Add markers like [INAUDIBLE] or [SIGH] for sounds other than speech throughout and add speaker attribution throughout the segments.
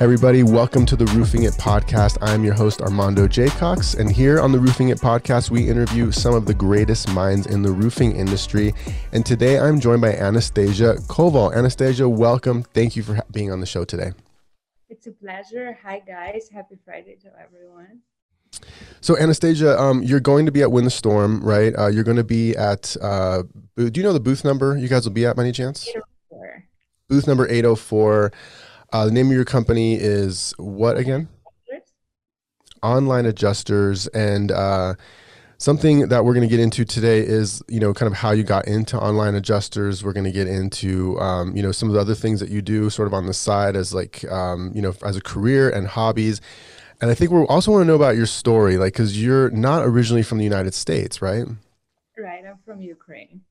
Speaker 1: Everybody, welcome to the Roofing It podcast. I'm your host, Armando Jaycox, and here on the Roofing It podcast, we interview some of the greatest minds in the roofing industry. And today I'm joined by Anastasia Koval. Anastasia, welcome. Thank you for being on the show today.
Speaker 2: It's a pleasure. Hi, guys. Happy Friday to everyone.
Speaker 1: So, Anastasia, um, you're going to be at Win the Storm, right? Uh, you're going to be at, uh, do you know the booth number you guys will be at by any chance? 804. Booth number 804. Uh, the name of your company is what again? Online adjusters, and uh, something that we're going to get into today is you know kind of how you got into online adjusters. We're going to get into um, you know some of the other things that you do sort of on the side as like um, you know as a career and hobbies. And I think we also want to know about your story, like because you're not originally from the United States, right?
Speaker 2: Right, I'm from Ukraine.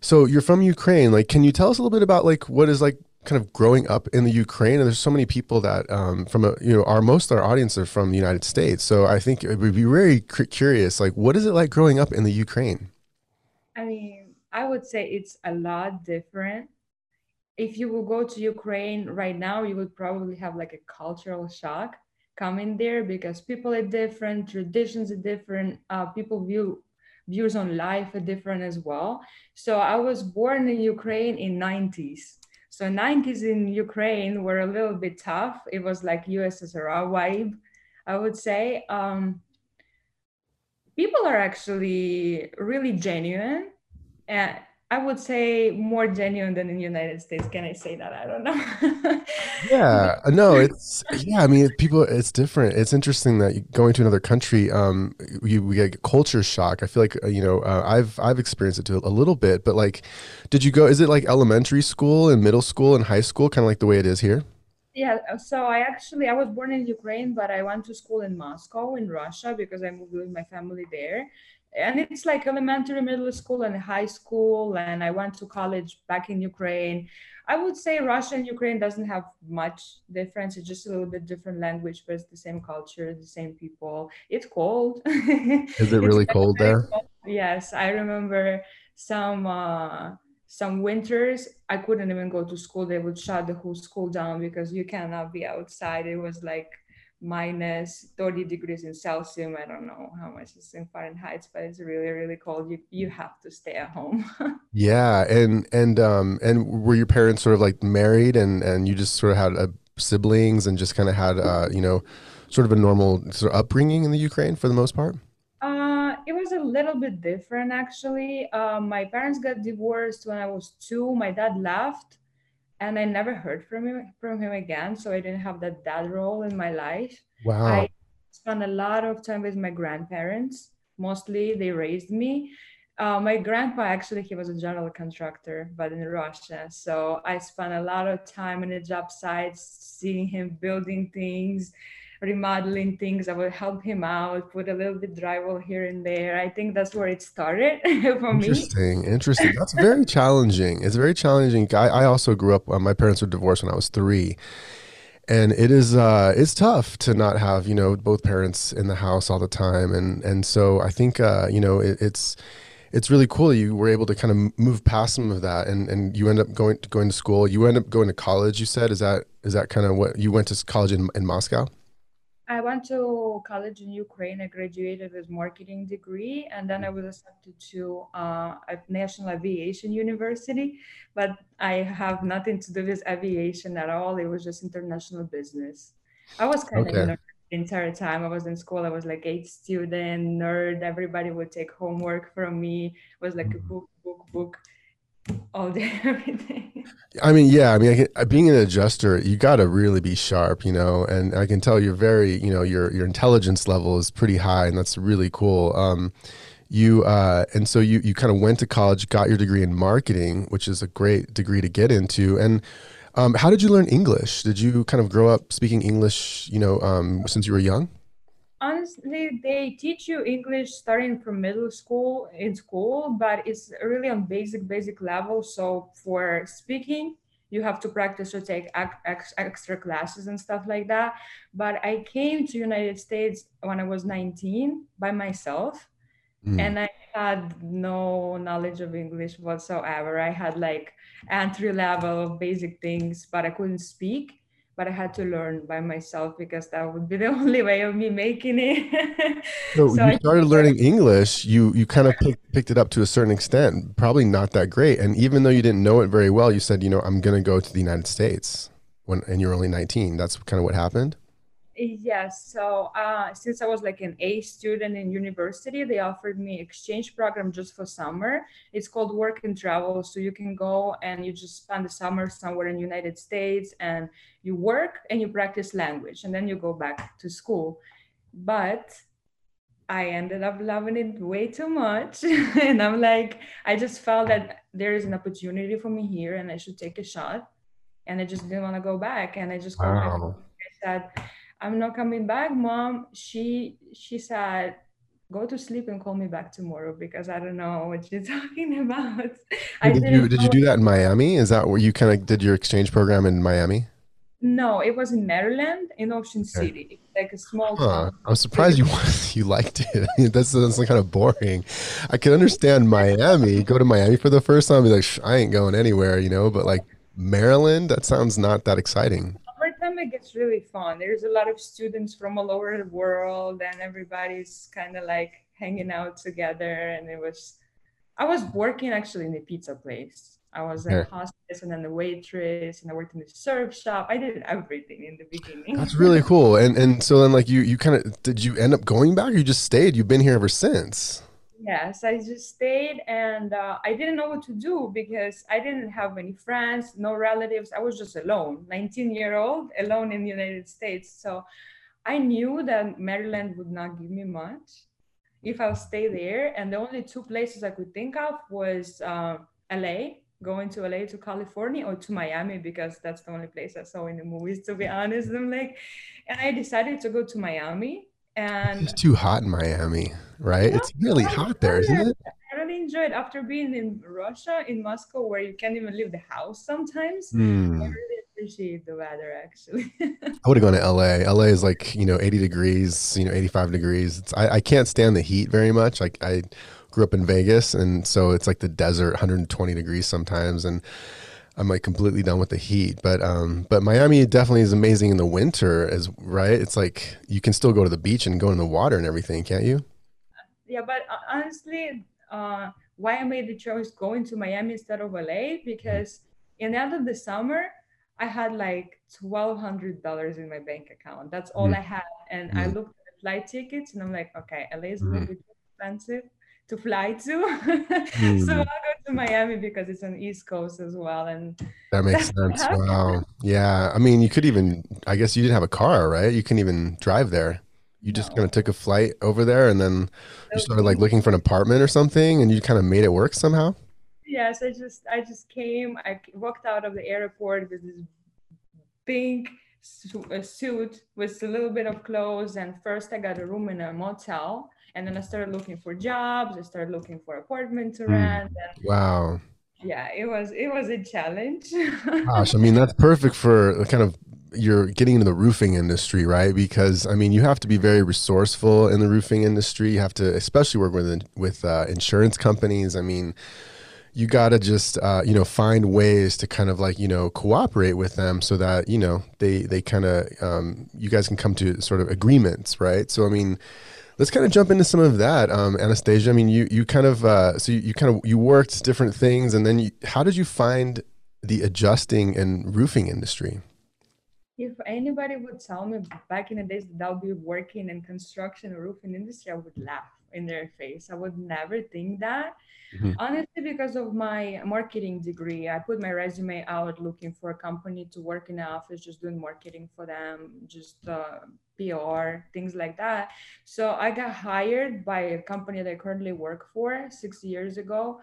Speaker 1: So you're from Ukraine. Like, can you tell us a little bit about like what is like kind of growing up in the Ukraine, and there's so many people that um, from a you know our most of our audience are from the United States. So I think it would be very curious, like what is it like growing up in the Ukraine?
Speaker 2: I mean, I would say it's a lot different. If you will go to Ukraine right now, you would probably have like a cultural shock coming there because people are different, traditions are different, uh, people view views on life are different as well. So I was born in Ukraine in 90s so 90s in Ukraine were a little bit tough. It was like USSR vibe, I would say. Um, people are actually really genuine. And I would say more genuine than in the United States. Can I say that? I don't know. [LAUGHS]
Speaker 1: yeah, no, it's yeah. I mean, people, it's different. It's interesting that going to another country, um, you we get culture shock. I feel like uh, you know, uh, I've I've experienced it too a little bit. But like, did you go? Is it like elementary school and middle school and high school, kind of like the way it is here?
Speaker 2: Yeah, so I actually I was born in Ukraine, but I went to school in Moscow in Russia because I moved with my family there and it's like elementary middle school and high school and i went to college back in ukraine. I would say russia and ukraine doesn't have much difference. It's just a little bit different language but it's the same culture the same people. It's cold.
Speaker 1: Is it [LAUGHS] really cold there? cold.
Speaker 2: yes i remember some uh, some winters i couldn't even go to school. They would shut the whole school down because you cannot be outside. It was like minus 30 degrees in Celsius. I don't know how much is in Fahrenheit, but it's really, really cold. You you have to stay at home. [LAUGHS]
Speaker 1: yeah. And and um and were your parents sort of like married and and you just sort of had uh, siblings and just kind of had uh, you know, sort of a normal sort of upbringing in the Ukraine for the most part?
Speaker 2: Uh it was a little bit different actually. Uh, my parents got divorced when I was two. My dad left and I never heard from him from him again. So I didn't have that dad role in my life.
Speaker 1: Wow.
Speaker 2: I spent a lot of time with my grandparents. Mostly they raised me. Uh, my grandpa actually he was a general contractor, but in Russia. So I spent a lot of time in the job sites, seeing him building things, remodeling things. I would help him out, put a little bit drywall here and there. I think that's where it started [LAUGHS] for
Speaker 1: me. Interesting, interesting. That's very challenging. It's very challenging. I, I also grew up. Uh, my parents were divorced when I was three, and it is uh, it's tough to not have you know both parents in the house all the time, and and so I think uh, you know it, it's it's really cool you were able to kind of move past some of that and and you end up going to going to school you end up going to college you said is that is that kind of what you went to college in, in moscow
Speaker 2: I went to college in Ukraine. I graduated with marketing degree, and then I was accepted to uh, a National Aviation University. But I have nothing to do with aviation at all. It was just international business. I was kind okay. of the entire time I was in school. I was like a student, nerd. Everybody would take homework from me. It was like a mm-hmm. book, book, book all day. [LAUGHS]
Speaker 1: I mean, yeah. I mean, I can, uh, being an adjuster, you got to really be sharp, you know. And I can tell you're very, you know, your your intelligence level is pretty high, and that's really cool. Um, you uh, and so you you kind of went to college, got your degree in marketing, which is a great degree to get into. And um, how did you learn English? Did you kind of grow up speaking English, you know, um, since you were young?
Speaker 2: Honestly they teach you english starting from middle school in school but it's really on basic basic level. So for speaking you have to practice or take extra classes and stuff like that. But i came to united states when i was 19 by myself mm. and i had no knowledge of english whatsoever. I had like entry level basic things but i couldn't speak but I had to learn by myself because that would be the [LAUGHS] only way of me making it.
Speaker 1: so, [LAUGHS] so, you started learning English. You you kind of picked, picked it up to a certain extent, probably not that great. And even though you didn't know it very well, you said, you know, I'm going to go to the United States when and you're only 19. That's kind of what happened.
Speaker 2: Yes. So uh, since I was like an A student in university, they offered me exchange program just for summer. It's called work and travel. So you can go and you just spend the summer somewhere in United States and you work and you practice language and then you go back to school. But I ended up loving it way too much. [LAUGHS] and I'm like, I just felt that there is an opportunity for me here and I should take a shot. And I just didn't want to go back. And I just wow. I said, I'm not coming back, mom. She she said, go to sleep and call me back tomorrow because I don't know what you're [LAUGHS] talking about.
Speaker 1: I did you did you do that in Miami? Is that where you kind of did your exchange program in Miami?
Speaker 2: No, it was in Maryland, in Ocean City, like a small huh. town.
Speaker 1: I'm surprised you [LAUGHS] you liked it. [LAUGHS] That's that's kind of boring. I can understand Miami. Go to Miami for the first time, be like, I ain't going anywhere, you know. But like Maryland, that sounds not that exciting
Speaker 2: it gets really fun. There's a lot of students from all over the world, and everybody's kind of like hanging out together. And it was, I was working actually in a pizza place. I was a yeah. hostess and then the waitress, and I worked in the surf shop. I did everything in the beginning.
Speaker 1: That's really cool. And and so then, like you, you kind of did you end up going back, or you just stayed? You've been here ever since.
Speaker 2: Yes, I just stayed and uh, I didn't know what to do because I didn't have any friends, no relatives. I was just alone, 19 year old, alone in the United States. So I knew that Maryland would not give me much if I'll stay there. And the only two places I could think of was uh, LA, going to LA to California or to Miami because that's the only place I saw in the movies, to be honest. I'm like, and I decided to go to Miami and
Speaker 1: it's too hot in Miami, right? It's really hot there, isn't it?
Speaker 2: I really enjoyed after being in Russia, in Moscow, where you can't even leave the house sometimes.
Speaker 1: Mm.
Speaker 2: I really appreciate the weather actually. [LAUGHS]
Speaker 1: I would have gone to LA. LA is like, you know, 80 degrees, you know, 85 degrees. It's, I, I can't stand the heat very much. Like I grew up in Vegas and so it's like the desert, 120 degrees sometimes. And I'm like completely done with the heat. But um, but Miami definitely is amazing in the winter, as right. It's like you can still go to the beach and go in the water and everything, can't you?
Speaker 2: Yeah, but uh, honestly, uh, why I made the choice going to Miami instead of LA because in the end of the summer, I had like twelve hundred dollars in my bank account. That's all mm. I had, and mm. I looked at the flight tickets, and I'm like, okay, LA is a little mm. bit expensive to fly to. [LAUGHS] mm. So I'll go to Miami because it's on East Coast as well. And
Speaker 1: that makes sense. Wow. Yeah. I mean, you could even, I guess you didn't have a car, right? You couldn't even drive there. You just no. kind of took a flight over there and then you started like looking for an apartment or something and you kind of made it work somehow.
Speaker 2: Yes. I just, I just came, I walked out of the airport with this pink suit with a little bit of clothes. And first I got a room in a motel and then I started looking for jobs. I started looking for apartment to hmm. rent.
Speaker 1: And wow.
Speaker 2: Yeah, it was it was a challenge. [LAUGHS]
Speaker 1: Gosh, I mean that's perfect for kind of you're getting into the roofing industry, right? Because I mean, you have to be very resourceful in the roofing industry. You have to, especially work with with uh, insurance companies. I mean, you got to just uh, you know find ways to kind of like you know cooperate with them so that you know they they kind of um, you guys can come to sort of agreements, right? So I mean let's kind of jump into some of that um, anastasia. I mean you you kind of uh, so you, you, kind of you worked different things and then you, how did you find the adjusting and roofing industry?
Speaker 2: If anybody would tell me back in the days that i'll be working in construction or roofing industry i would laugh in their face. I would never think that. Mm-hmm. Honestly, because of my marketing degree, I put my resume out looking for a company to work in the office, just doing marketing for them, just uh, PR, things like that. So I got hired by a company that I currently work for six years ago,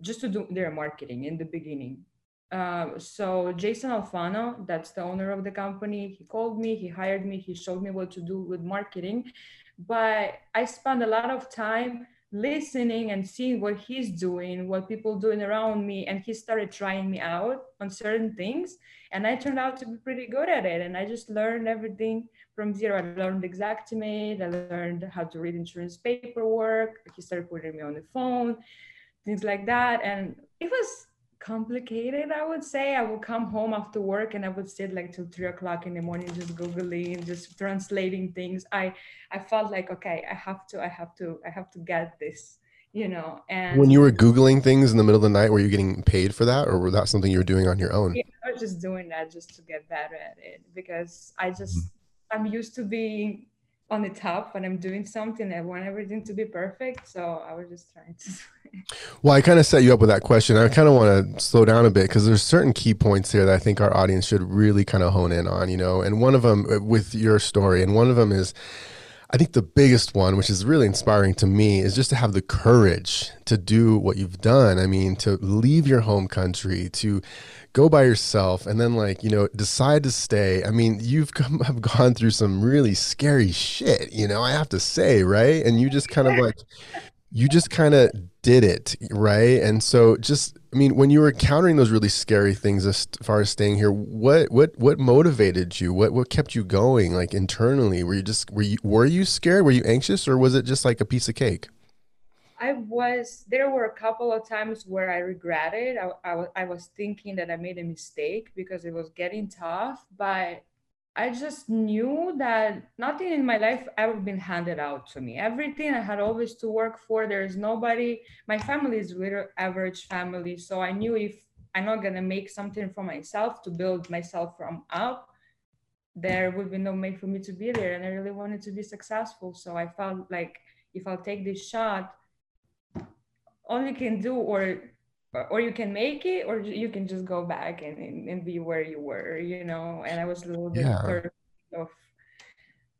Speaker 2: just to do their marketing in the beginning. Uh, so Jason Alfano, that's the owner of the company, he called me, he hired me, he showed me what to do with marketing. But I spent a lot of time listening and seeing what he's doing, what people doing around me, and he started trying me out on certain things, and I turned out to be pretty good at it. And I just learned everything from zero. I learned Xactimate, I learned how to read insurance paperwork. He started putting me on the phone, things like that, and it was complicated i would say i would come home after work and i would sit like till three o'clock in the morning just googling just translating things i i felt like okay i have to i have to i have to get this you know and
Speaker 1: when you were googling things in the middle of the night were you getting paid for that or was that something you were doing on your own
Speaker 2: yeah, i was just doing that just to get better at it because i just mm-hmm. i'm used to being on the top when I'm doing something. I want everything to be perfect. So I was just trying to. [LAUGHS]
Speaker 1: well, I kind of set you up with that question. I kind of want to slow down a bit because there's certain key points here that I think our audience should really kind of hone in on, you know, and one of them uh, with your story, and one of them is I think the biggest one, which is really inspiring to me, is just to have the courage to do what you've done. I mean, to leave your home country, to go by yourself, and then like you know decide to stay. I mean, you've come, [LAUGHS] have gone through some really scary shit. You know, I have to say, right? And you just kind of like you just kind of did it, right? And so just I mean, when you were encountering those really scary things as far as staying here, what what what motivated you? What what kept you going like internally? Were you just were you were you scared? Were you anxious or was it just like a piece of cake?
Speaker 2: I was there were a couple of times where I regretted. I, I, I was thinking that I made a mistake because it was getting tough, but I just knew that nothing in my life ever been handed out to me. Everything I had always to work for. There's nobody. My family is little average family, so I knew if I'm not gonna make something for myself to build myself from up, there would be no way for me to be there. And I really wanted to be successful, so I felt like if I'll take this shot, all you can do or or you can make it or you can just go back and, and, and be where you were you know and i was a little bit yeah. of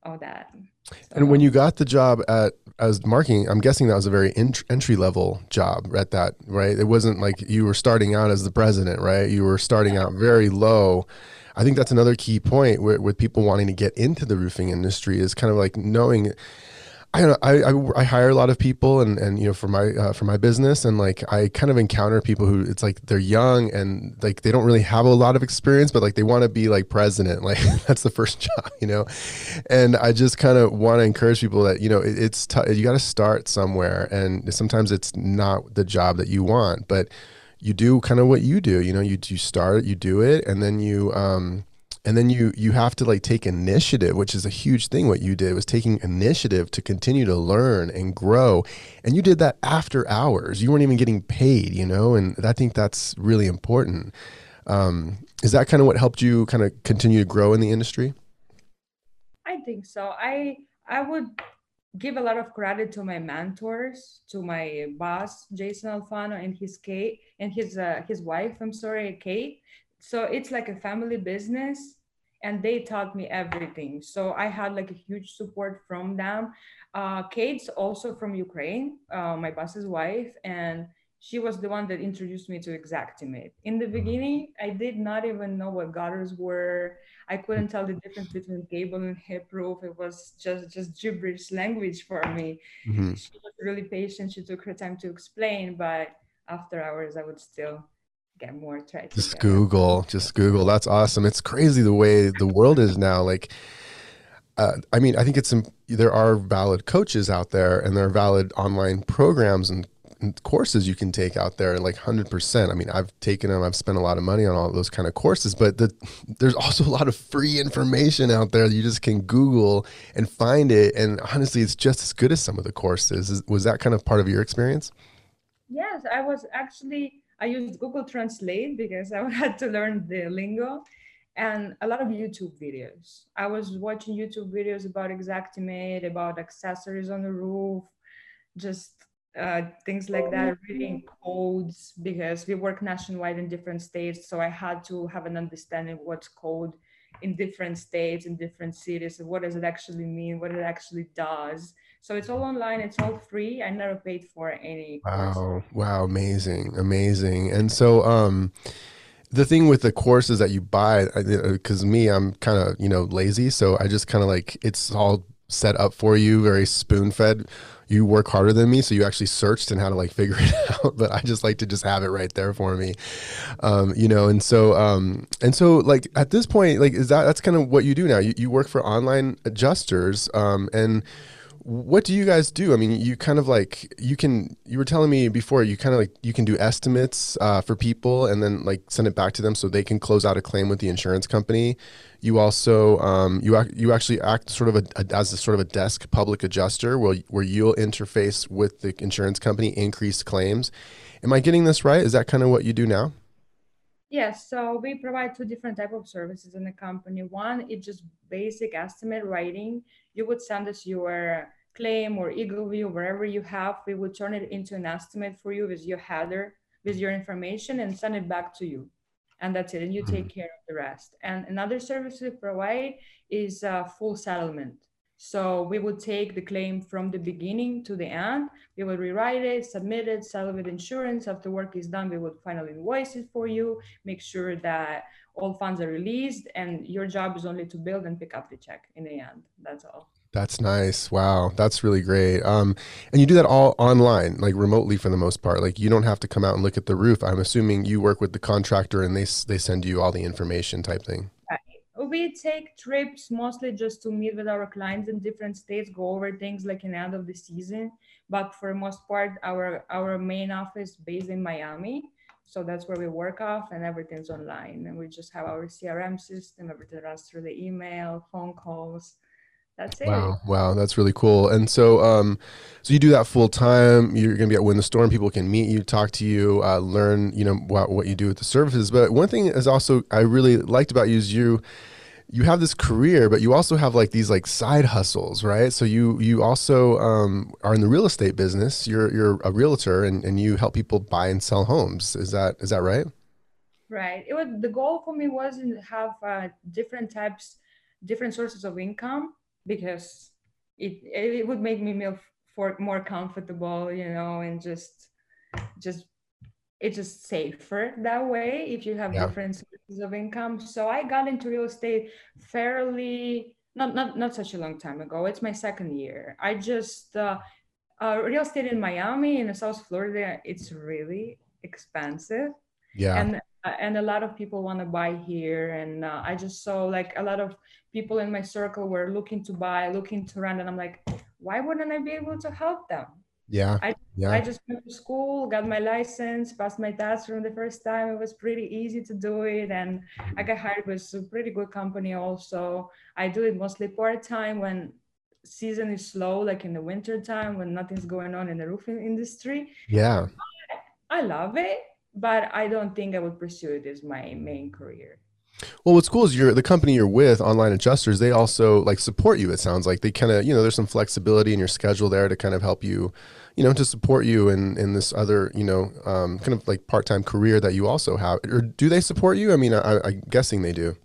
Speaker 2: all that
Speaker 1: so. and when you got the job at as marketing i'm guessing that was a very ent- entry level job at that right it wasn't like you were starting out as the president right you were starting out very low i think that's another key point with, with people wanting to get into the roofing industry is kind of like knowing I don't know. I, I, I, hire a lot of people and, and, you know, for my, uh, for my business and like, I kind of encounter people who it's like, they're young and like, they don't really have a lot of experience, but like, they want to be like president. [LAUGHS] Like that's the first [LAUGHS] job, you know? And I just kind of want to encourage people that, you know, it, it's, you got to start somewhere and sometimes it's not the job that you want, but you do kind of what you do, you know, you, you start, you do it and then you, um, and then you you have to like take initiative which is a huge thing what you did was taking initiative to continue to learn and grow. And you did that after hours. You weren't even getting paid you know? And i think that's really important. Um, is that kind of what helped you kind of continue to grow in the industry?
Speaker 2: I think so. I i would give a lot of credit to my mentors to my boss jason alfano and his kate and his uh, his wife i'm sorry kate so it's like a family business and they taught me everything so i had like a huge support from them uh, kate's also from ukraine uh, my boss's wife and she was the one that introduced me to Xactimate. In the beginning, I did not even know what gutters were. I couldn't tell the difference between gable and hip roof. It was just just gibberish language for me. Mm-hmm. She was really patient. She took her time to explain, but after hours, I would still get more try
Speaker 1: just google just google. That's awesome. It's crazy the way the world is now like uh, i mean i think it's there are valid coaches out there and there are valid online programs and, and courses you can take out there like 100% i mean i've taken them i've spent a lot of money on all those kind of courses but the, there's also a lot of free information out there you just can google and find it. And honestly it's just as good as some of the courses. Was that kind of part of your experience?
Speaker 2: Yes i was actually I used Google Translate because [LAUGHS] I had to learn the lingo and a lot of YouTube videos. I was watching YouTube videos about Xactimate, about accessories on the roof, just uh, things like that, reading codes because we work nationwide in different states. So I had to have an understanding of what's code in different states, in different cities, what does it actually mean, what it actually does. So it's all online. It's all free. I never paid for any.
Speaker 1: Wow! Course. Wow! Amazing! Amazing! And so, um, the thing with the courses that you buy, because me, I'm kind of you know lazy, so I just kind of like it's all set up for you, very spoon fed. You work harder than me, so you actually searched and how to like [LAUGHS] figure it out. But I just like to just have it right there for me, um, you know. And so, um, and so, like at this point, like is that that's kind of what you do now? You, you work for online adjusters, um, and what do you guys do? I mean, you kind of like you can. You were telling me before you kind of like you can do estimates uh, for people and then like send it back to them so they can close out a claim with the insurance company. You also um, you you actually act sort of a, a, as a sort of a desk public adjuster where where you'll interface with the insurance company, increase claims. Am I getting this right? Is that kind of what you do now?
Speaker 2: Yes, so we provide two different type of services in the company. One is just basic estimate writing. You would send us your claim or Eagle View, wherever you have, we would turn it into an estimate for you with your header, with your information and send it back to you. And that's it. And you take mm-hmm. care of the rest. And another service we provide is uh, full settlement. So we would take the claim from the beginning to the end. We would rewrite it, submit it, settle with insurance. After work is done, we would final invoice it for you, make sure that all funds are released, and your job is only to build and pick up the check in the end. That's all.
Speaker 1: That's nice. Wow, that's really great. Um, and you do that all online, like remotely for the most part. Like you don't have to come out and look at the roof. I'm assuming you work with the contractor and they they send you all the information type thing
Speaker 2: we take trips mostly just to meet with our clients in different states, go over things like in the end of the season. But for most part, our our main office based in Miami. So that's where we work off and everything's online. And we just have our CRM system, everything runs through the email, phone calls that's it.
Speaker 1: Wow, wow, that's really cool. And so, um, so you do that full time. You're going to be at Win the Storm. People can meet you, talk to you, uh, learn, you know, what, what you do with the services. But one thing is also I really liked about you is you, you have this career, but you also have like these like side hustles, right? So you you also um, are in the real estate business. You're you're a realtor, and, and you help people buy and sell homes. Is that is that right?
Speaker 2: Right. It was the goal for me was to have uh, different types, different sources of income because it it would make me feel for more comfortable, you know, and just just it's just safer that way if you have yeah. different sources of income. So I got into real estate fairly not not not such a long time ago. It's my second year. I just uh, uh, real estate in Miami in South Florida. It's really expensive.
Speaker 1: Yeah.
Speaker 2: And uh, and a lot of people want to buy here, and uh, I just saw like a lot of people in my circle were looking to buy, looking to rent, and I'm like, why wouldn't I be able to help them?
Speaker 1: Yeah.
Speaker 2: I,
Speaker 1: yeah.
Speaker 2: I just went to school, got my license, passed my test from the first time. It was pretty easy to do it. And I got hired with a pretty good company also. I do it mostly part time when season is slow, like in the winter time when nothing's going on in the roofing industry.
Speaker 1: Yeah.
Speaker 2: I, I love it, but I don't think I would pursue it as my main career.
Speaker 1: Well, what's cool is you're the company you're with, Online Adjusters. They also like support you. It sounds like they kind of you know there's some flexibility in your schedule there to kind of help you, you know, to support you in in this other you know um, kind of like part time career that you also have. Or do they support you? I mean, I, I'm guessing they do.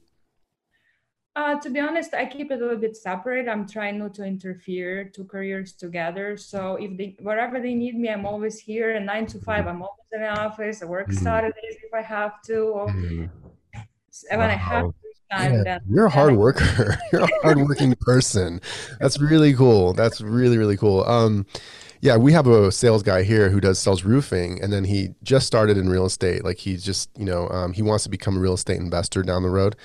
Speaker 2: Uh, to be honest, I keep it a little bit separate. I'm trying not to interfere two careers together. So if they wherever they need me, I'm always here. And nine to five, I'm always in the office. I work mm-hmm. Saturdays if I have to. Or, mm-hmm when. I have time, yeah, [LAUGHS]
Speaker 1: you're a hard worker. you're a hardworking person. That's really cool. That's really really cool. Um, yeah, we have a sales guy here who does sells roofing, and then he just started in real estate. Like he's just you know um, he wants to become a real estate investor down the road.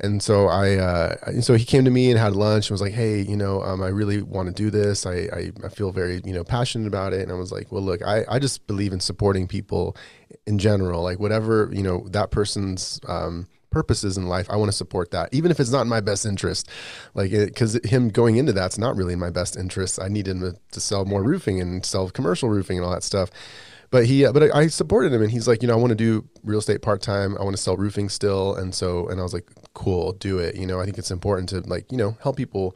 Speaker 1: And so I, uh, so he came to me and had lunch and was like, "Hey, you know, um, I really want to do this. I, I, I, feel very, you know, passionate about it." And I was like, "Well, look, I, I just believe in supporting people in general. Like whatever, you know, that person's um, purposes in life, I want to support that, even if it's not in my best interest. Like, because him going into that's not really in my best interest. I need him to, to sell more roofing and sell commercial roofing and all that stuff. But he, uh, but I, I supported him, and he's like, you know, I want to do real estate part time. I want to sell roofing still, and so, and I was like, cool, do it. You know, I think it's important to like, you know, help people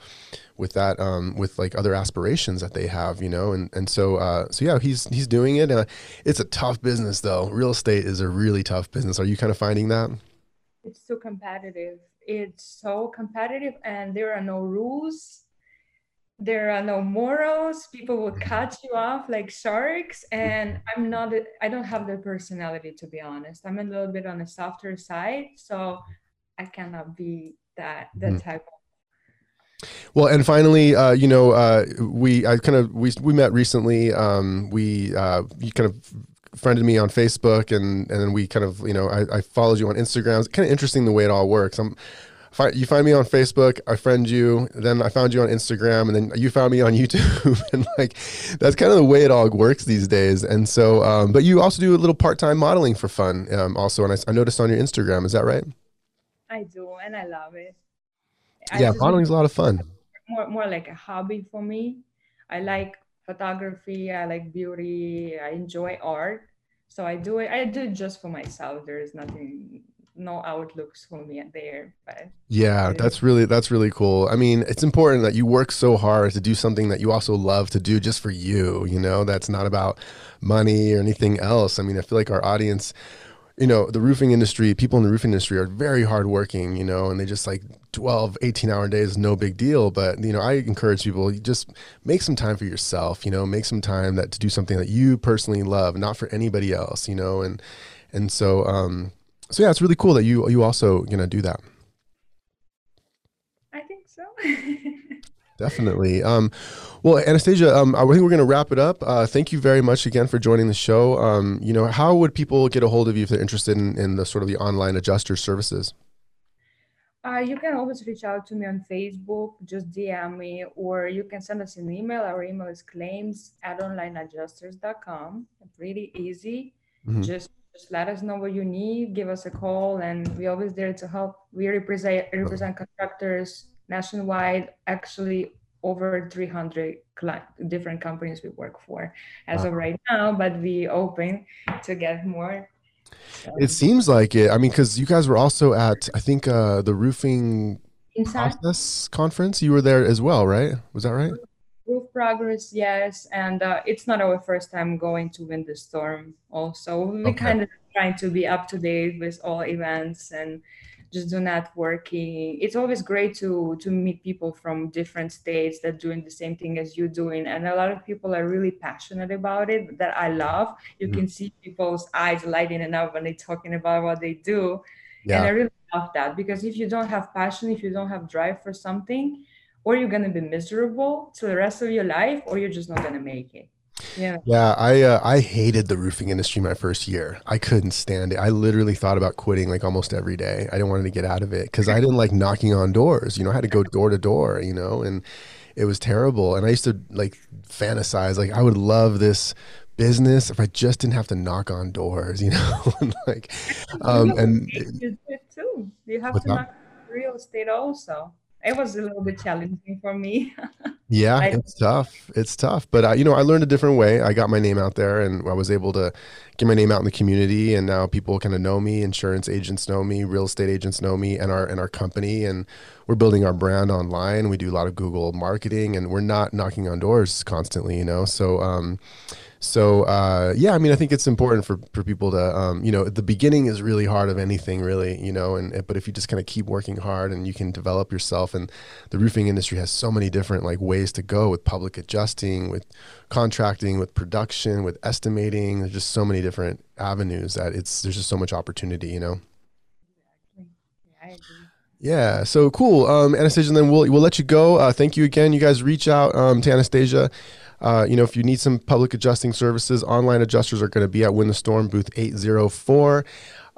Speaker 1: with that, um, with like other aspirations that they have, you know, and and so, uh, so yeah, he's he's doing it. Uh, it's a tough business though. Real estate is a really tough business. Are you kind of finding that?
Speaker 2: It's too competitive. It's so competitive, and there are no rules. There are no morals. People will cut you off like sharks. And I'm not, I don't have the personality to be honest. I'm a little bit on the softer side. So I cannot be that, that mm. type of
Speaker 1: Well, and finally, uh, you know, uh, we I kind of we we met recently. Um, we uh, you kind of friended me on Facebook, and and then we kind of you know I, I followed you on Instagram. It's kind of interesting the way it all works. I'm you find me on Facebook, I friend you, then I found you on Instagram, and then you found me on [LAUGHS] YouTube, and like that's kind of the way it all works these days. And so, um, but you also do a little part time modeling for fun, um, also. And I, I, noticed on your Instagram, is that right?
Speaker 2: I do, and I love it.
Speaker 1: I yeah, modeling is a lot of fun.
Speaker 2: More, more like a hobby for me. I like photography. I like beauty. I enjoy art. So I do it. I do it just for myself. There is nothing no outlooks for me there but
Speaker 1: yeah that's really that's really cool i mean it's important that you work so hard to do something that you also love to do just for you you know that's not about money or anything else i mean i feel like our audience you know the roofing industry people in the roofing industry are very hardworking you know and they just like 12 18 hour days no big deal but you know i encourage people just make some time for yourself you know make some time that to do something that you personally love not for anybody else you know and and so um so yeah, it's really cool that you you also gonna do that.
Speaker 2: I think so. [LAUGHS]
Speaker 1: Definitely. Um, well, Anastasia, um, I think we're going to wrap it up. Uh, thank you very much again for joining the show. Um, you know, how would people get a hold of you if they're interested in, in the sort of the online adjuster services?
Speaker 2: Uh, you can always reach out to me on Facebook, just DM me, or you can send us an email. Our email is claims at onlineadjusters.com. Pretty easy. Mm-hmm. Just just let us know what you need give us a call and we're always there to help we represent represent contractors nationwide actually over 300 different companies we work for as wow. of right now but we open to get more.
Speaker 1: It seems like it. I mean because you guys were also at i think uh the roofing Insights. process conference. You were there as well right? Was that right?
Speaker 2: Roof progress yes. And uh, it's not our first time going to win the storm also. We okay. kind of trying to be up to date with all events and just do networking it's always great to to meet people from different states that doing the same thing as you're doing and a lot of people are really passionate about it that i love you mm-hmm. can see people's eyes lighting up when they're talking about what they do yeah. and i really love that because if you don't have passion if you don't have drive for something or you're going to be miserable to the rest of your life or you're just not going to make it yeah.
Speaker 1: Yeah i uh, i hated the roofing industry my first year. I couldn't stand it. I literally thought about quitting like almost every day. I didn't want to get out of it because i didn't like knocking on doors you know? I had to go door to door you know? And it was terrible. And i used to like fantasize like i would love this business if i just didn't have to knock on doors [LAUGHS] you know? Like um and
Speaker 2: you do too. You have to knock real estate also it was a little bit challenging for me. [LAUGHS]
Speaker 1: yeah, I, it's tough. It's tough, but uh, you know, I learned a different way. I got my name out there, and I was able to get my name out in the community, and now people kind of know me. Insurance agents know me, real estate agents know me, and our and our company, and we're building our brand online. We do a lot of Google marketing, and we're not knocking on doors constantly, you know. So. Um, so uh, yeah, I mean, I think it's important for, for people to, um, you know, the beginning is really hard of anything, really, you know, and but if you just kind of keep working hard and you can develop yourself, and the roofing industry has so many different like ways to go with public adjusting, with contracting, with production, with estimating. There's just so many different avenues that it's there's just so much opportunity, you know. Yeah, so cool, um, Anastasia. And then we'll we'll let you go. Uh, thank you again. You guys reach out um, to Anastasia. Uh, you know, if you need some public adjusting services, online adjusters are going to be at Win the Storm booth 804.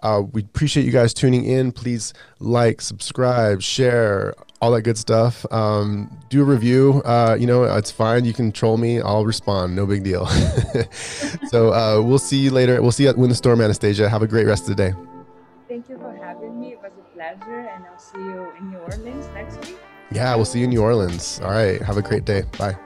Speaker 1: Uh, we appreciate you guys tuning in. Please like, subscribe, share, all that good stuff. Um, do a review. Uh, you know, it's fine. You can troll me. I'll respond. No big deal. [LAUGHS] so uh, we'll see you later. We'll see you at Win the Storm, Anastasia. Have a great rest of the day.
Speaker 2: Thank you for having me. It was a pleasure. And I'll see you in New Orleans next week.
Speaker 1: Yeah, we'll see you in New Orleans. All right. Have a great day. Bye.